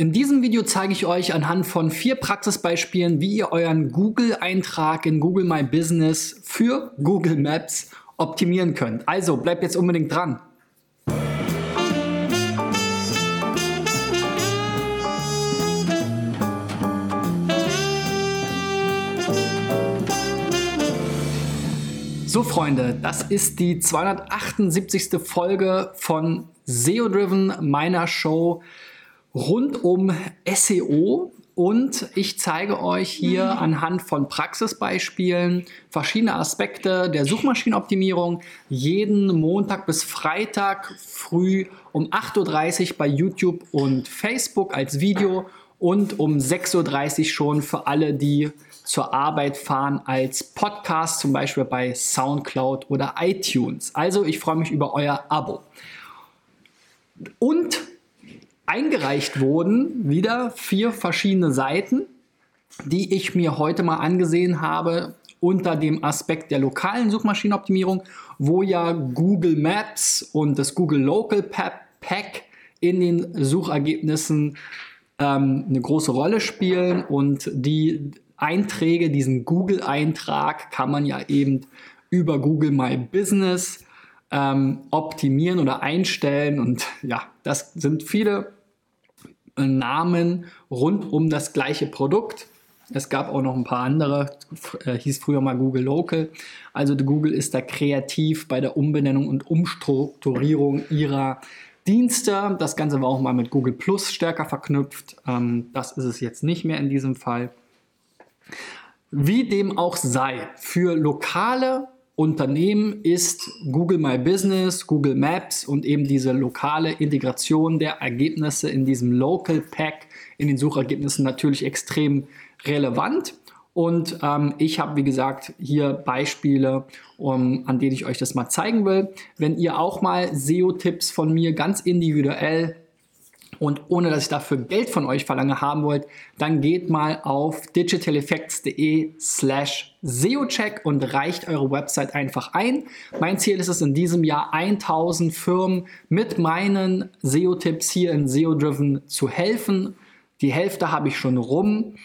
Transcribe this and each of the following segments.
In diesem Video zeige ich euch anhand von vier Praxisbeispielen, wie ihr euren Google-Eintrag in Google My Business für Google Maps optimieren könnt. Also bleibt jetzt unbedingt dran. So Freunde, das ist die 278. Folge von SEO Driven, meiner Show rund um SEO und ich zeige euch hier anhand von Praxisbeispielen verschiedene Aspekte der Suchmaschinenoptimierung jeden Montag bis Freitag früh um 8.30 Uhr bei YouTube und Facebook als Video und um 6.30 Uhr schon für alle, die zur Arbeit fahren als Podcast, zum Beispiel bei SoundCloud oder iTunes. Also ich freue mich über euer Abo. Und eingereicht wurden wieder vier verschiedene Seiten, die ich mir heute mal angesehen habe unter dem Aspekt der lokalen Suchmaschinenoptimierung, wo ja Google Maps und das Google Local Pack in den Suchergebnissen ähm, eine große Rolle spielen und die Einträge, diesen Google-Eintrag kann man ja eben über Google My Business ähm, optimieren oder einstellen und ja, das sind viele Namen rund um das gleiche Produkt. Es gab auch noch ein paar andere, äh, hieß früher mal Google Local. Also Google ist da kreativ bei der Umbenennung und Umstrukturierung ihrer Dienste. Das Ganze war auch mal mit Google Plus stärker verknüpft. Ähm, das ist es jetzt nicht mehr in diesem Fall. Wie dem auch sei, für lokale Unternehmen ist Google My Business, Google Maps und eben diese lokale Integration der Ergebnisse in diesem Local Pack in den Suchergebnissen natürlich extrem relevant. Und ähm, ich habe, wie gesagt, hier Beispiele, um, an denen ich euch das mal zeigen will. Wenn ihr auch mal SEO-Tipps von mir ganz individuell und ohne dass ich dafür Geld von euch verlange haben wollt, dann geht mal auf digitaleffects.de slash SEOcheck und reicht eure Website einfach ein. Mein Ziel ist es in diesem Jahr 1000 Firmen mit meinen SEO-Tipps hier in SEO-Driven zu helfen. Die Hälfte habe ich schon rum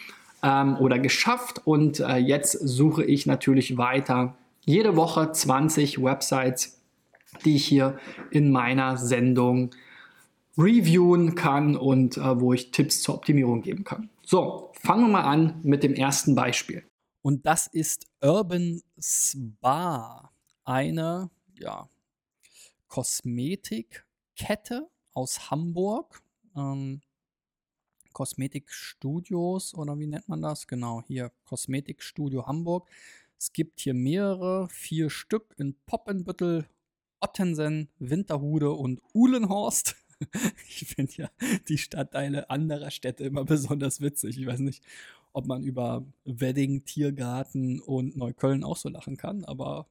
ähm, oder geschafft und äh, jetzt suche ich natürlich weiter jede Woche 20 Websites, die ich hier in meiner Sendung reviewen kann und äh, wo ich Tipps zur Optimierung geben kann. So, fangen wir mal an mit dem ersten Beispiel. Und das ist Urban Spa, eine ja, Kosmetikkette aus Hamburg. Ähm, Kosmetikstudios oder wie nennt man das? Genau, hier Kosmetikstudio Hamburg. Es gibt hier mehrere, vier Stück in Poppenbüttel, Ottensen, Winterhude und Uhlenhorst. ich finde ja die Stadtteile anderer Städte immer besonders witzig. Ich weiß nicht, ob man über Wedding, Tiergarten und Neukölln auch so lachen kann, aber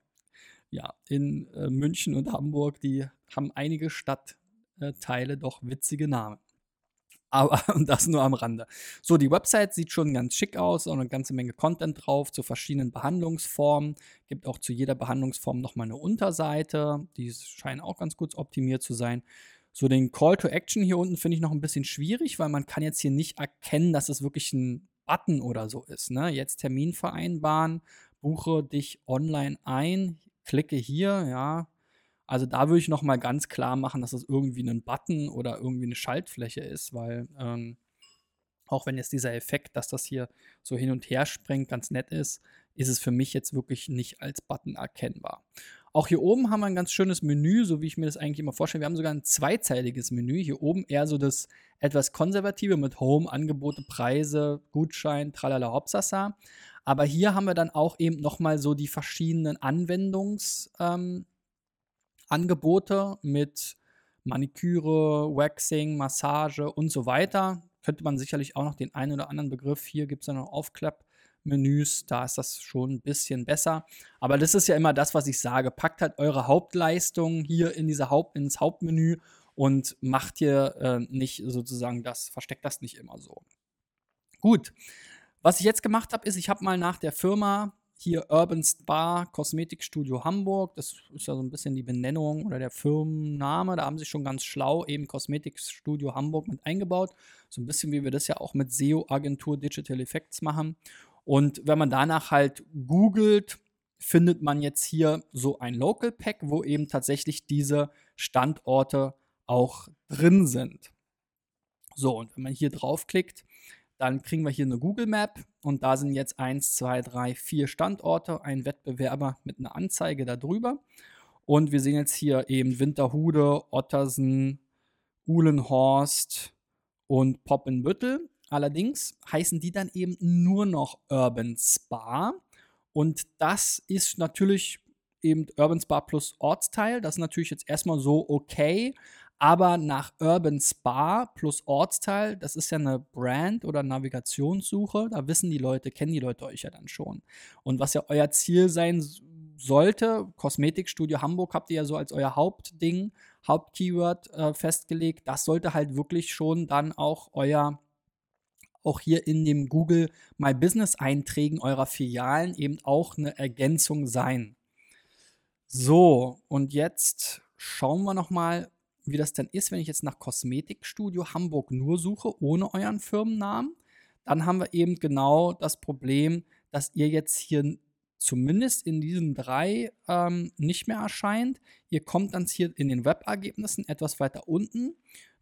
ja, in äh, München und Hamburg, die haben einige Stadtteile doch witzige Namen. Aber das nur am Rande. So, die Website sieht schon ganz schick aus, auch eine ganze Menge Content drauf zu verschiedenen Behandlungsformen. Gibt auch zu jeder Behandlungsform nochmal eine Unterseite. Die scheinen auch ganz gut optimiert zu sein. So den Call to Action hier unten finde ich noch ein bisschen schwierig, weil man kann jetzt hier nicht erkennen, dass es wirklich ein Button oder so ist. Ne? Jetzt Termin vereinbaren, buche dich online ein, klicke hier, ja. Also da würde ich noch mal ganz klar machen, dass das irgendwie ein Button oder irgendwie eine Schaltfläche ist, weil ähm, auch wenn jetzt dieser Effekt, dass das hier so hin und her springt, ganz nett ist, ist es für mich jetzt wirklich nicht als Button erkennbar. Auch hier oben haben wir ein ganz schönes Menü, so wie ich mir das eigentlich immer vorstelle. Wir haben sogar ein zweizeiliges Menü. Hier oben eher so das etwas konservative mit Home, Angebote, Preise, Gutschein, tralala, hopsasa. Aber hier haben wir dann auch eben nochmal so die verschiedenen Anwendungsangebote ähm, mit Maniküre, Waxing, Massage und so weiter. Könnte man sicherlich auch noch den einen oder anderen Begriff, hier gibt es ja noch Aufklapp, Menüs, da ist das schon ein bisschen besser. Aber das ist ja immer das, was ich sage. Packt halt eure Hauptleistung hier in diese Haupt, ins Hauptmenü und macht hier äh, nicht sozusagen das, versteckt das nicht immer so. Gut. Was ich jetzt gemacht habe, ist, ich habe mal nach der Firma hier Urban Spa Kosmetikstudio Hamburg. Das ist ja so ein bisschen die Benennung oder der Firmenname. Da haben sie schon ganz schlau eben Kosmetikstudio Hamburg mit eingebaut. So ein bisschen wie wir das ja auch mit SEO-Agentur Digital Effects machen. Und wenn man danach halt googelt, findet man jetzt hier so ein Local Pack, wo eben tatsächlich diese Standorte auch drin sind. So, und wenn man hier draufklickt, dann kriegen wir hier eine Google Map und da sind jetzt 1, 2, 3, 4 Standorte, ein Wettbewerber mit einer Anzeige darüber. Und wir sehen jetzt hier eben Winterhude, Ottersen, Uhlenhorst und Poppenbüttel. Allerdings heißen die dann eben nur noch Urban Spa. Und das ist natürlich eben Urban Spa plus Ortsteil. Das ist natürlich jetzt erstmal so okay. Aber nach Urban Spa plus Ortsteil, das ist ja eine Brand- oder Navigationssuche, da wissen die Leute, kennen die Leute euch ja dann schon. Und was ja euer Ziel sein sollte, Kosmetikstudio Hamburg habt ihr ja so als euer Hauptding, Hauptkeyword äh, festgelegt, das sollte halt wirklich schon dann auch euer auch hier in dem Google My Business Einträgen eurer Filialen eben auch eine Ergänzung sein. So, und jetzt schauen wir noch mal, wie das denn ist, wenn ich jetzt nach Kosmetikstudio Hamburg nur suche, ohne euren Firmennamen. Dann haben wir eben genau das Problem, dass ihr jetzt hier zumindest in diesen drei ähm, nicht mehr erscheint. Ihr kommt dann hier in den Webergebnissen etwas weiter unten.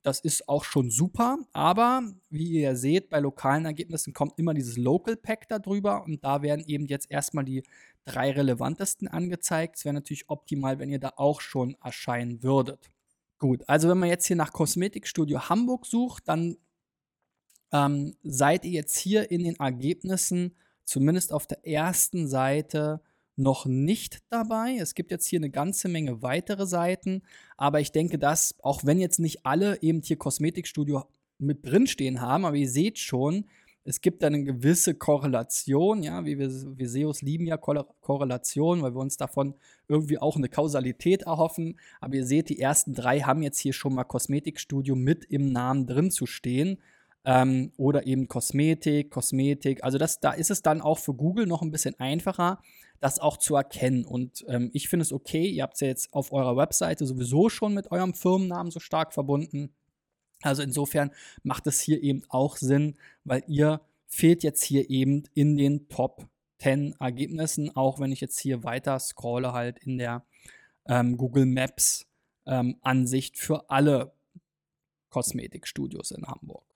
Das ist auch schon super, aber wie ihr seht, bei lokalen Ergebnissen kommt immer dieses Local Pack darüber und da werden eben jetzt erstmal die drei relevantesten angezeigt. Es wäre natürlich optimal, wenn ihr da auch schon erscheinen würdet. Gut, also wenn man jetzt hier nach Kosmetikstudio Hamburg sucht, dann ähm, seid ihr jetzt hier in den Ergebnissen zumindest auf der ersten Seite noch nicht dabei. Es gibt jetzt hier eine ganze Menge weitere Seiten, aber ich denke, dass, auch wenn jetzt nicht alle eben hier Kosmetikstudio mit drinstehen haben, aber ihr seht schon, es gibt eine gewisse Korrelation, ja, wie wir, wir SEOs lieben ja Korrelation, weil wir uns davon irgendwie auch eine Kausalität erhoffen. Aber ihr seht, die ersten drei haben jetzt hier schon mal Kosmetikstudio mit im Namen drin zu stehen. Ähm, oder eben Kosmetik, Kosmetik. Also das, da ist es dann auch für Google noch ein bisschen einfacher, das auch zu erkennen. Und ähm, ich finde es okay, ihr habt es ja jetzt auf eurer Webseite sowieso schon mit eurem Firmennamen so stark verbunden. Also insofern macht es hier eben auch Sinn, weil ihr fehlt jetzt hier eben in den Top 10 Ergebnissen, auch wenn ich jetzt hier weiter scrolle halt in der ähm, Google Maps ähm, Ansicht für alle Kosmetikstudios in Hamburg.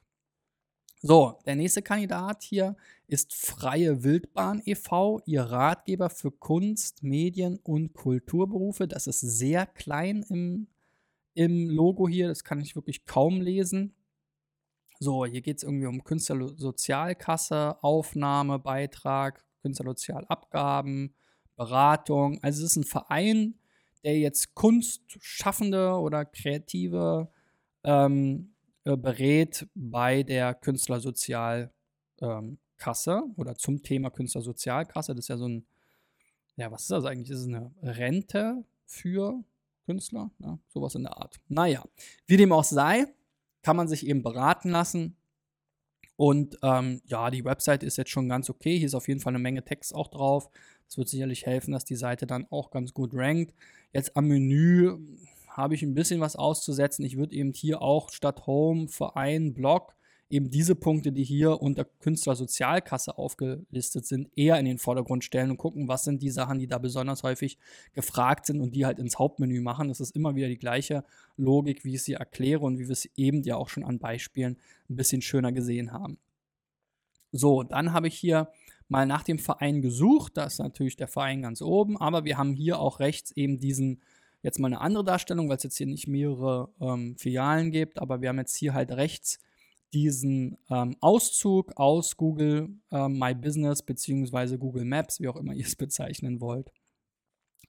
So, der nächste Kandidat hier ist Freie Wildbahn e.V., ihr Ratgeber für Kunst, Medien und Kulturberufe. Das ist sehr klein im im Logo hier. Das kann ich wirklich kaum lesen. So, hier geht es irgendwie um Künstlersozialkasse, Aufnahme, Beitrag, Künstlersozialabgaben, Beratung. Also es ist ein Verein, der jetzt Kunstschaffende oder Kreative ähm, äh, berät bei der Künstlersozialkasse ähm, oder zum Thema Künstlersozialkasse. Das ist ja so ein, ja, was ist das eigentlich? Das ist eine Rente für Künstler, ja, sowas in der Art. Naja, wie dem auch sei, kann man sich eben beraten lassen. Und ähm, ja, die Website ist jetzt schon ganz okay. Hier ist auf jeden Fall eine Menge Text auch drauf. Das wird sicherlich helfen, dass die Seite dann auch ganz gut rankt. Jetzt am Menü habe ich ein bisschen was auszusetzen. Ich würde eben hier auch statt Home, Verein, Blog eben diese Punkte, die hier unter Künstlersozialkasse aufgelistet sind, eher in den Vordergrund stellen und gucken, was sind die Sachen, die da besonders häufig gefragt sind und die halt ins Hauptmenü machen. Das ist immer wieder die gleiche Logik, wie ich sie erkläre und wie wir es eben ja auch schon an Beispielen ein bisschen schöner gesehen haben. So, dann habe ich hier mal nach dem Verein gesucht. Da ist natürlich der Verein ganz oben, aber wir haben hier auch rechts eben diesen jetzt mal eine andere Darstellung, weil es jetzt hier nicht mehrere ähm, Filialen gibt, aber wir haben jetzt hier halt rechts diesen ähm, Auszug aus Google äh, My Business bzw. Google Maps, wie auch immer ihr es bezeichnen wollt.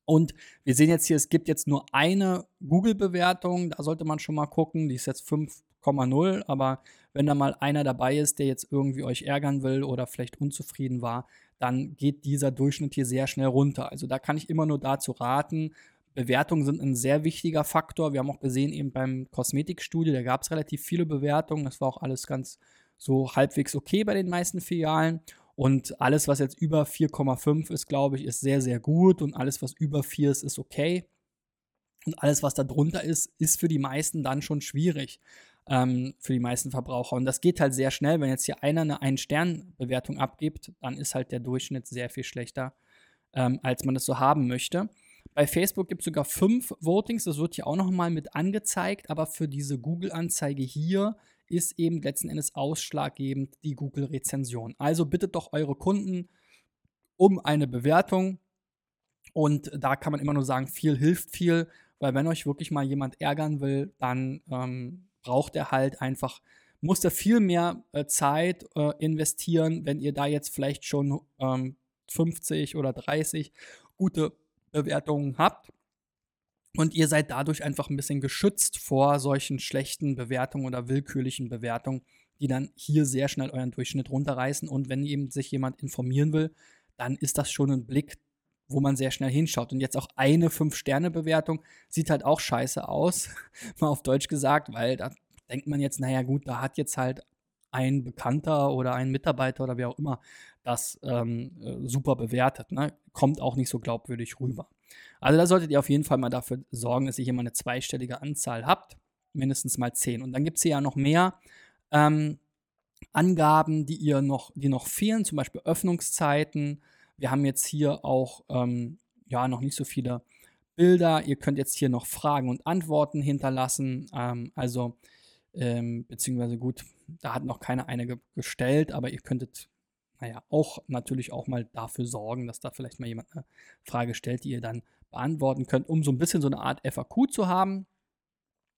Und wir sehen jetzt hier, es gibt jetzt nur eine Google-Bewertung, da sollte man schon mal gucken, die ist jetzt 5,0, aber wenn da mal einer dabei ist, der jetzt irgendwie euch ärgern will oder vielleicht unzufrieden war, dann geht dieser Durchschnitt hier sehr schnell runter. Also da kann ich immer nur dazu raten, Bewertungen sind ein sehr wichtiger Faktor. Wir haben auch gesehen, eben beim Kosmetikstudio, da gab es relativ viele Bewertungen. Das war auch alles ganz so halbwegs okay bei den meisten Filialen. Und alles, was jetzt über 4,5 ist, glaube ich, ist sehr, sehr gut. Und alles, was über 4 ist, ist okay. Und alles, was da drunter ist, ist für die meisten dann schon schwierig. Ähm, für die meisten Verbraucher. Und das geht halt sehr schnell. Wenn jetzt hier einer eine Ein-Stern-Bewertung abgibt, dann ist halt der Durchschnitt sehr viel schlechter, ähm, als man es so haben möchte. Bei Facebook gibt es sogar fünf Votings, das wird hier auch nochmal mit angezeigt, aber für diese Google-Anzeige hier ist eben letzten Endes ausschlaggebend die Google-Rezension. Also bittet doch eure Kunden um eine Bewertung und da kann man immer nur sagen, viel hilft viel, weil wenn euch wirklich mal jemand ärgern will, dann ähm, braucht er halt einfach, muss er viel mehr äh, Zeit äh, investieren, wenn ihr da jetzt vielleicht schon ähm, 50 oder 30 gute Bewertungen habt. Und ihr seid dadurch einfach ein bisschen geschützt vor solchen schlechten Bewertungen oder willkürlichen Bewertungen, die dann hier sehr schnell euren Durchschnitt runterreißen. Und wenn eben sich jemand informieren will, dann ist das schon ein Blick, wo man sehr schnell hinschaut. Und jetzt auch eine 5-Sterne-Bewertung sieht halt auch scheiße aus, mal auf Deutsch gesagt, weil da denkt man jetzt, naja gut, da hat jetzt halt ein Bekannter oder ein Mitarbeiter oder wer auch immer das ähm, äh, super bewertet. Ne? Kommt auch nicht so glaubwürdig rüber. Also da solltet ihr auf jeden Fall mal dafür sorgen, dass ihr hier mal eine zweistellige Anzahl habt, mindestens mal zehn. Und dann gibt es hier ja noch mehr ähm, Angaben, die ihr noch, die noch fehlen, zum Beispiel Öffnungszeiten. Wir haben jetzt hier auch ähm, ja noch nicht so viele Bilder. Ihr könnt jetzt hier noch Fragen und Antworten hinterlassen. Ähm, also ähm, beziehungsweise gut, da hat noch keiner eine ge gestellt, aber ihr könntet naja, auch natürlich auch mal dafür sorgen, dass da vielleicht mal jemand eine Frage stellt, die ihr dann beantworten könnt, um so ein bisschen so eine Art FAQ zu haben.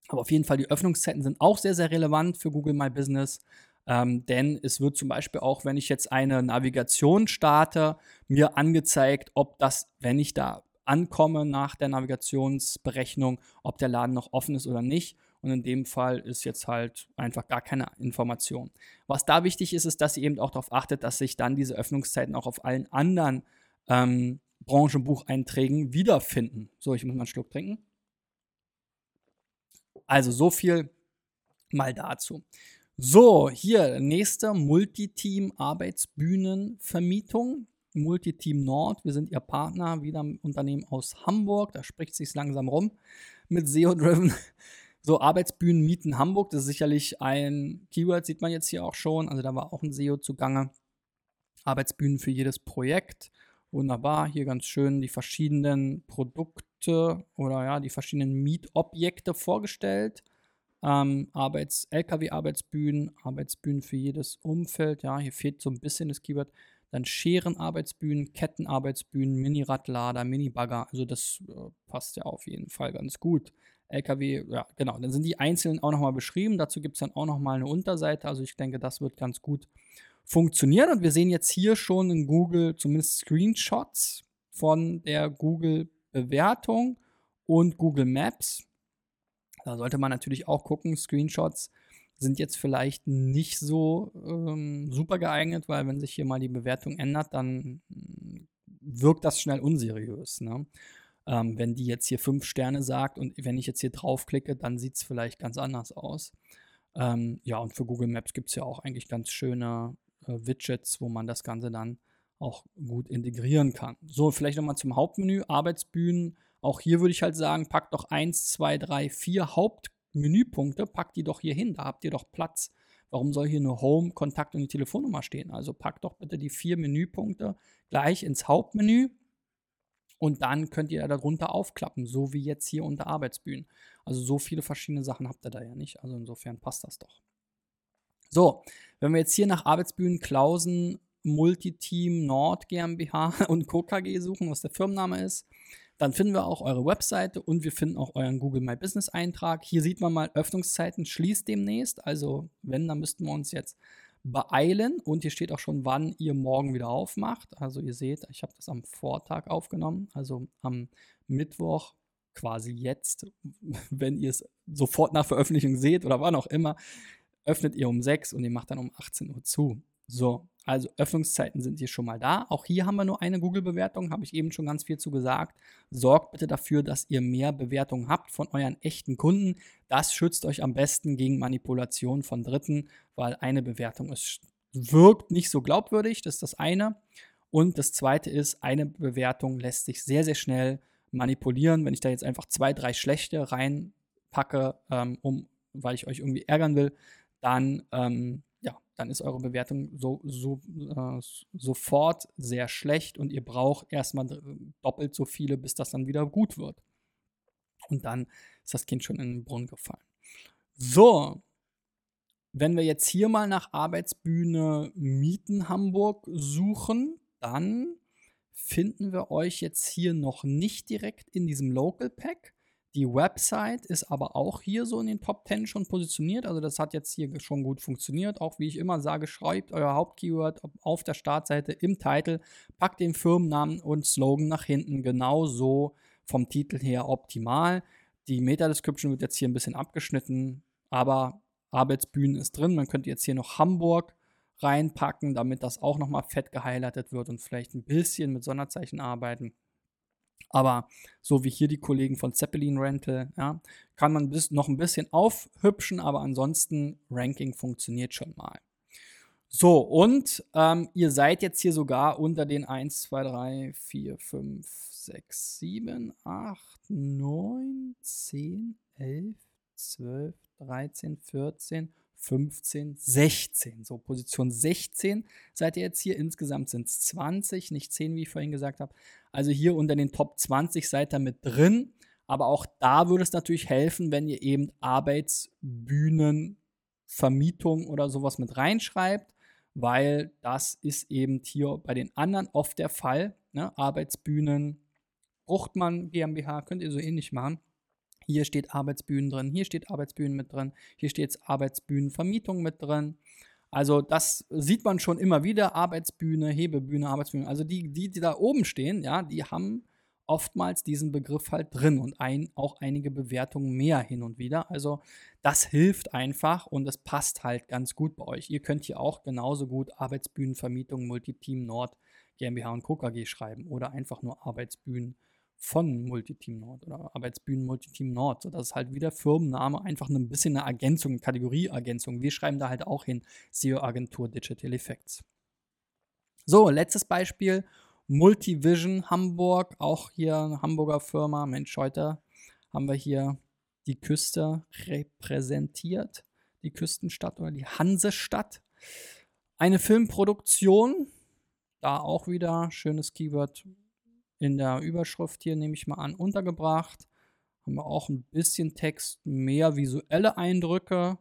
Aber auf jeden Fall, die Öffnungszeiten sind auch sehr, sehr relevant für Google My Business. Ähm, denn es wird zum Beispiel auch, wenn ich jetzt eine Navigation starte, mir angezeigt, ob das, wenn ich da ankomme nach der Navigationsberechnung, ob der Laden noch offen ist oder nicht. Und in dem Fall ist jetzt halt einfach gar keine Information. Was da wichtig ist, ist, dass ihr eben auch darauf achtet, dass sich dann diese Öffnungszeiten auch auf allen anderen ähm, Branchenbucheinträgen wiederfinden. So, ich muss mal einen Schluck trinken. Also so viel mal dazu. So, hier nächste Multiteam-Arbeitsbühnenvermietung. Multiteam Nord, wir sind ihr Partner, wieder ein Unternehmen aus Hamburg, da spricht sich langsam rum mit SEO-Driven. So, Arbeitsbühnen mieten Hamburg, das ist sicherlich ein Keyword, sieht man jetzt hier auch schon. Also da war auch ein SEO zugange. Arbeitsbühnen für jedes Projekt. Wunderbar, hier ganz schön die verschiedenen Produkte oder ja, die verschiedenen Mietobjekte vorgestellt. Ähm, Arbeits LKW-Arbeitsbühnen, Arbeitsbühnen für jedes Umfeld. Ja, hier fehlt so ein bisschen das Keyword. Dann Scherenarbeitsbühnen, Kettenarbeitsbühnen, Mini-Radlader, Mini-Bagger. Also das äh, passt ja auf jeden Fall ganz gut. LKW, ja, genau. Dann sind die einzelnen auch nochmal beschrieben. Dazu gibt es dann auch nochmal eine Unterseite. Also ich denke, das wird ganz gut funktionieren. Und wir sehen jetzt hier schon in Google zumindest Screenshots von der Google-Bewertung und Google Maps. Da sollte man natürlich auch gucken. Screenshots sind jetzt vielleicht nicht so ähm, super geeignet, weil wenn sich hier mal die Bewertung ändert, dann hm, wirkt das schnell unseriös. Ne? Ähm, wenn die jetzt hier fünf Sterne sagt und wenn ich jetzt hier draufklicke, dann sieht es vielleicht ganz anders aus. Ähm, ja, und für Google Maps gibt es ja auch eigentlich ganz schöne äh, Widgets, wo man das Ganze dann auch gut integrieren kann. So, vielleicht nochmal zum Hauptmenü, Arbeitsbühnen. Auch hier würde ich halt sagen, packt doch 1, 2, 3, 4 Hauptmenüpunkte, packt die doch hier hin, da habt ihr doch Platz. Warum soll hier nur Home, Kontakt und die Telefonnummer stehen? Also packt doch bitte die vier Menüpunkte gleich ins Hauptmenü und dann könnt ihr darunter aufklappen, so wie jetzt hier unter Arbeitsbühnen. Also so viele verschiedene Sachen habt ihr da ja nicht. Also insofern passt das doch. So, wenn wir jetzt hier nach Arbeitsbühnen Klausen Multiteam Nord GmbH und Co. KG suchen, was der Firmenname ist, dann finden wir auch eure Webseite und wir finden auch euren Google My Business Eintrag. Hier sieht man mal, Öffnungszeiten schließt demnächst. Also wenn, dann müssten wir uns jetzt beeilen. Und hier steht auch schon, wann ihr morgen wieder aufmacht. Also ihr seht, ich habe das am Vortag aufgenommen, also am Mittwoch quasi jetzt, wenn ihr es sofort nach Veröffentlichung seht oder wann auch immer, öffnet ihr um 6 und ihr macht dann um 18 Uhr zu. So, also Öffnungszeiten sind hier schon mal da. Auch hier haben wir nur eine Google-Bewertung, habe ich eben schon ganz viel zu gesagt. Sorgt bitte dafür, dass ihr mehr Bewertungen habt von euren echten Kunden. Das schützt euch am besten gegen Manipulation von Dritten, weil eine Bewertung ist wirkt nicht so glaubwürdig, das ist das eine. Und das zweite ist, eine Bewertung lässt sich sehr, sehr schnell manipulieren. Wenn ich da jetzt einfach zwei, drei schlechte reinpacke, ähm, um, weil ich euch irgendwie ärgern will, dann, ähm, ja, dann ist eure Bewertung so, so, äh, sofort sehr schlecht und ihr braucht erstmal doppelt so viele, bis das dann wieder gut wird. Und dann ist das Kind schon in den Brunnen gefallen. So, wenn wir jetzt hier mal nach Arbeitsbühne Mieten Hamburg suchen, dann finden wir euch jetzt hier noch nicht direkt in diesem Local Pack. Die Website ist aber auch hier so in den Top 10 schon positioniert. Also das hat jetzt hier schon gut funktioniert. Auch wie ich immer sage, schreibt euer Hauptkeyword auf der Startseite im Titel, packt den Firmennamen und Slogan nach hinten. Genauso vom Titel her optimal. Die Meta-Description wird jetzt hier ein bisschen abgeschnitten, aber Arbeitsbühnen ist drin. Man könnte jetzt hier noch Hamburg reinpacken, damit das auch nochmal fett gehighlightet wird und vielleicht ein bisschen mit Sonderzeichen arbeiten. Aber so wie hier die Kollegen von Zeppelin Rental, ja, kann man bis, noch ein bisschen aufhübschen, aber ansonsten Ranking funktioniert schon mal. So, und ähm, ihr seid jetzt hier sogar unter den 1, 2, 3, 4, 5, 6, 7, 8, 9, 10, 11, 12, 13, 14, 15, 16. So, Position 16 seid ihr jetzt hier. Insgesamt sind es 20, nicht 10, wie ich vorhin gesagt habe. Also hier unter den Top 20 seid ihr mit drin. Aber auch da würde es natürlich helfen, wenn ihr eben Arbeitsbühnen, Vermietung oder sowas mit reinschreibt, weil das ist eben hier bei den anderen oft der Fall. Ne? Arbeitsbühnen, Bruchtmann GmbH, könnt ihr so ähnlich machen. Hier steht Arbeitsbühnen drin, hier steht Arbeitsbühnen mit drin, hier steht Arbeitsbühnenvermietung mit drin. Also das sieht man schon immer wieder, Arbeitsbühne, Hebebühne, Arbeitsbühne. Also die, die, die da oben stehen, ja, die haben oftmals diesen Begriff halt drin und ein, auch einige Bewertungen mehr hin und wieder. Also das hilft einfach und es passt halt ganz gut bei euch. Ihr könnt hier auch genauso gut Arbeitsbühnenvermietung Multiteam Nord GmbH und Co. KG schreiben oder einfach nur Arbeitsbühnen von Multiteam Nord oder Arbeitsbühnen Multiteam Nord. So, das ist halt wieder Firmenname, einfach ein bisschen eine Ergänzung, Kategorieergänzung. Wir schreiben da halt auch hin SEO-Agentur Digital Effects. So, letztes Beispiel. Multivision Hamburg, auch hier eine Hamburger Firma. Mensch, heute haben wir hier die Küste repräsentiert, die Küstenstadt oder die Hansestadt. Eine Filmproduktion, da auch wieder schönes Keyword in der Überschrift hier, nehme ich mal an, untergebracht. Haben wir auch ein bisschen Text, mehr visuelle Eindrücke,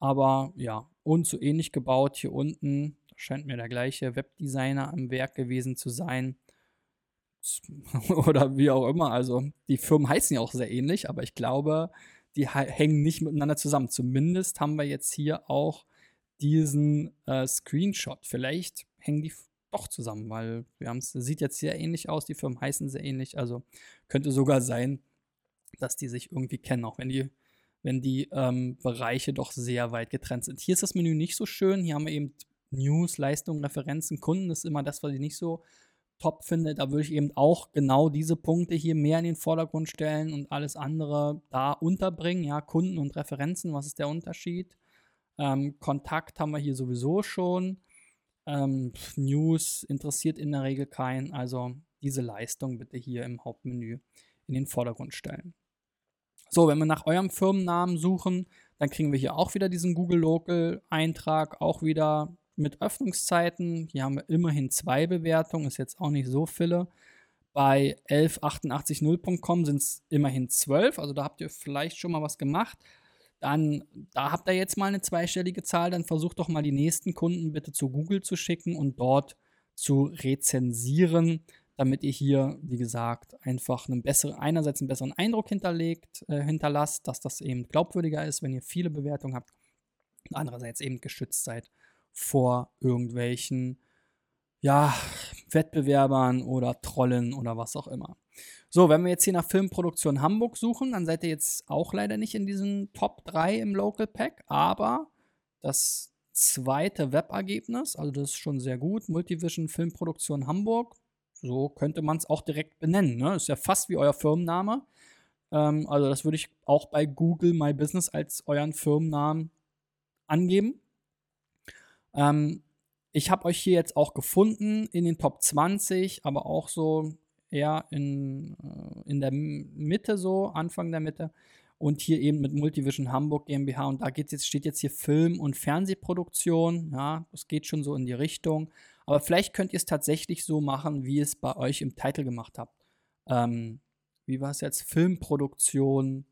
aber ja, und so ähnlich gebaut hier unten. Da scheint mir der gleiche Webdesigner am Werk gewesen zu sein. Oder wie auch immer. Also die Firmen heißen ja auch sehr ähnlich, aber ich glaube, die hängen nicht miteinander zusammen. Zumindest haben wir jetzt hier auch diesen äh, Screenshot. Vielleicht hängen die doch zusammen, weil wir haben es, sieht jetzt sehr ähnlich aus, die Firmen heißen sehr ähnlich, also könnte sogar sein, dass die sich irgendwie kennen, auch wenn die, wenn die ähm, Bereiche doch sehr weit getrennt sind. Hier ist das Menü nicht so schön, hier haben wir eben News, Leistungen, Referenzen, Kunden, das ist immer das, was ich nicht so top finde. Da würde ich eben auch genau diese Punkte hier mehr in den Vordergrund stellen und alles andere da unterbringen. Ja, Kunden und Referenzen, was ist der Unterschied? Ähm, Kontakt haben wir hier sowieso schon. Ähm, News interessiert in der Regel keinen. Also diese Leistung bitte hier im Hauptmenü in den Vordergrund stellen. So, wenn wir nach eurem Firmennamen suchen, dann kriegen wir hier auch wieder diesen Google Local Eintrag, auch wieder mit Öffnungszeiten. Hier haben wir immerhin zwei Bewertungen, ist jetzt auch nicht so viele. Bei 11880.com sind es immerhin 12, also da habt ihr vielleicht schon mal was gemacht dann da habt ihr jetzt mal eine zweistellige Zahl, dann versucht doch mal die nächsten Kunden bitte zu Google zu schicken und dort zu rezensieren, damit ihr hier, wie gesagt, einfach einen besseren, einerseits einen besseren Eindruck hinterlegt, äh, hinterlasst, dass das eben glaubwürdiger ist, wenn ihr viele Bewertungen habt, andererseits eben geschützt seid vor irgendwelchen ja, Wettbewerbern oder Trollen oder was auch immer. So, wenn wir jetzt hier nach Filmproduktion Hamburg suchen, dann seid ihr jetzt auch leider nicht in diesen Top 3 im Local Pack, aber das zweite Webergebnis, also das ist schon sehr gut, Multivision Filmproduktion Hamburg, so könnte man es auch direkt benennen. Ne? Ist ja fast wie euer Firmenname. Ähm, also das würde ich auch bei Google My Business als euren Firmennamen angeben. Ähm, ich habe euch hier jetzt auch gefunden in den Top 20, aber auch so eher in, äh, in der Mitte, so Anfang der Mitte. Und hier eben mit Multivision Hamburg GmbH. Und da geht's jetzt, steht jetzt hier Film- und Fernsehproduktion. Ja, das geht schon so in die Richtung. Aber vielleicht könnt ihr es tatsächlich so machen, wie es bei euch im Titel gemacht habt. Ähm, wie war es jetzt? Filmproduktion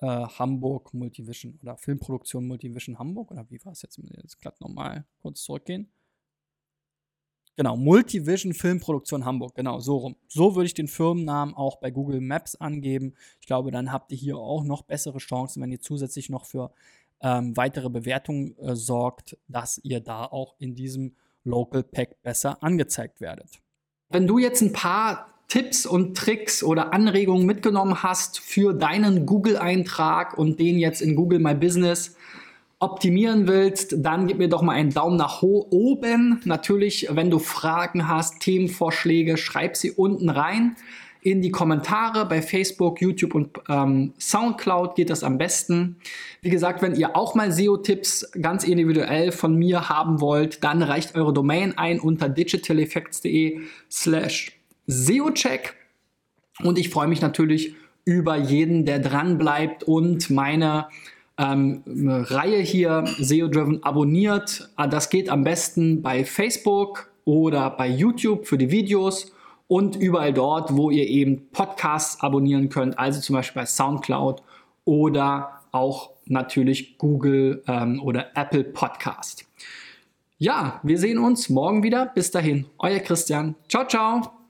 äh, Hamburg Multivision oder Filmproduktion Multivision Hamburg oder wie war es jetzt? Jetzt glatt nochmal kurz zurückgehen. Genau, Multivision Filmproduktion Hamburg, genau, so rum. So würde ich den Firmennamen auch bei Google Maps angeben. Ich glaube, dann habt ihr hier auch noch bessere Chancen, wenn ihr zusätzlich noch für ähm, weitere Bewertungen äh, sorgt, dass ihr da auch in diesem Local Pack besser angezeigt werdet. Wenn du jetzt ein paar Tipps und Tricks oder Anregungen mitgenommen hast für deinen Google-Eintrag und den jetzt in Google My Business optimieren willst, dann gib mir doch mal einen Daumen nach oben. Natürlich, wenn du Fragen hast, Themenvorschläge, schreib sie unten rein in die Kommentare bei Facebook, YouTube und ähm, Soundcloud geht das am besten. Wie gesagt, wenn ihr auch mal SEO-Tipps ganz individuell von mir haben wollt, dann reicht eure Domain ein unter digitaleffects.de slash SEO-Check. Und ich freue mich natürlich über jeden, der dran bleibt und meine ähm, Reihe hier SEO-Driven abonniert. Ah, das geht am besten bei Facebook oder bei YouTube für die Videos und überall dort, wo ihr eben Podcasts abonnieren könnt, also zum Beispiel bei SoundCloud oder auch natürlich Google ähm, oder Apple Podcast. Ja, wir sehen uns morgen wieder. Bis dahin, euer Christian. Ciao, ciao.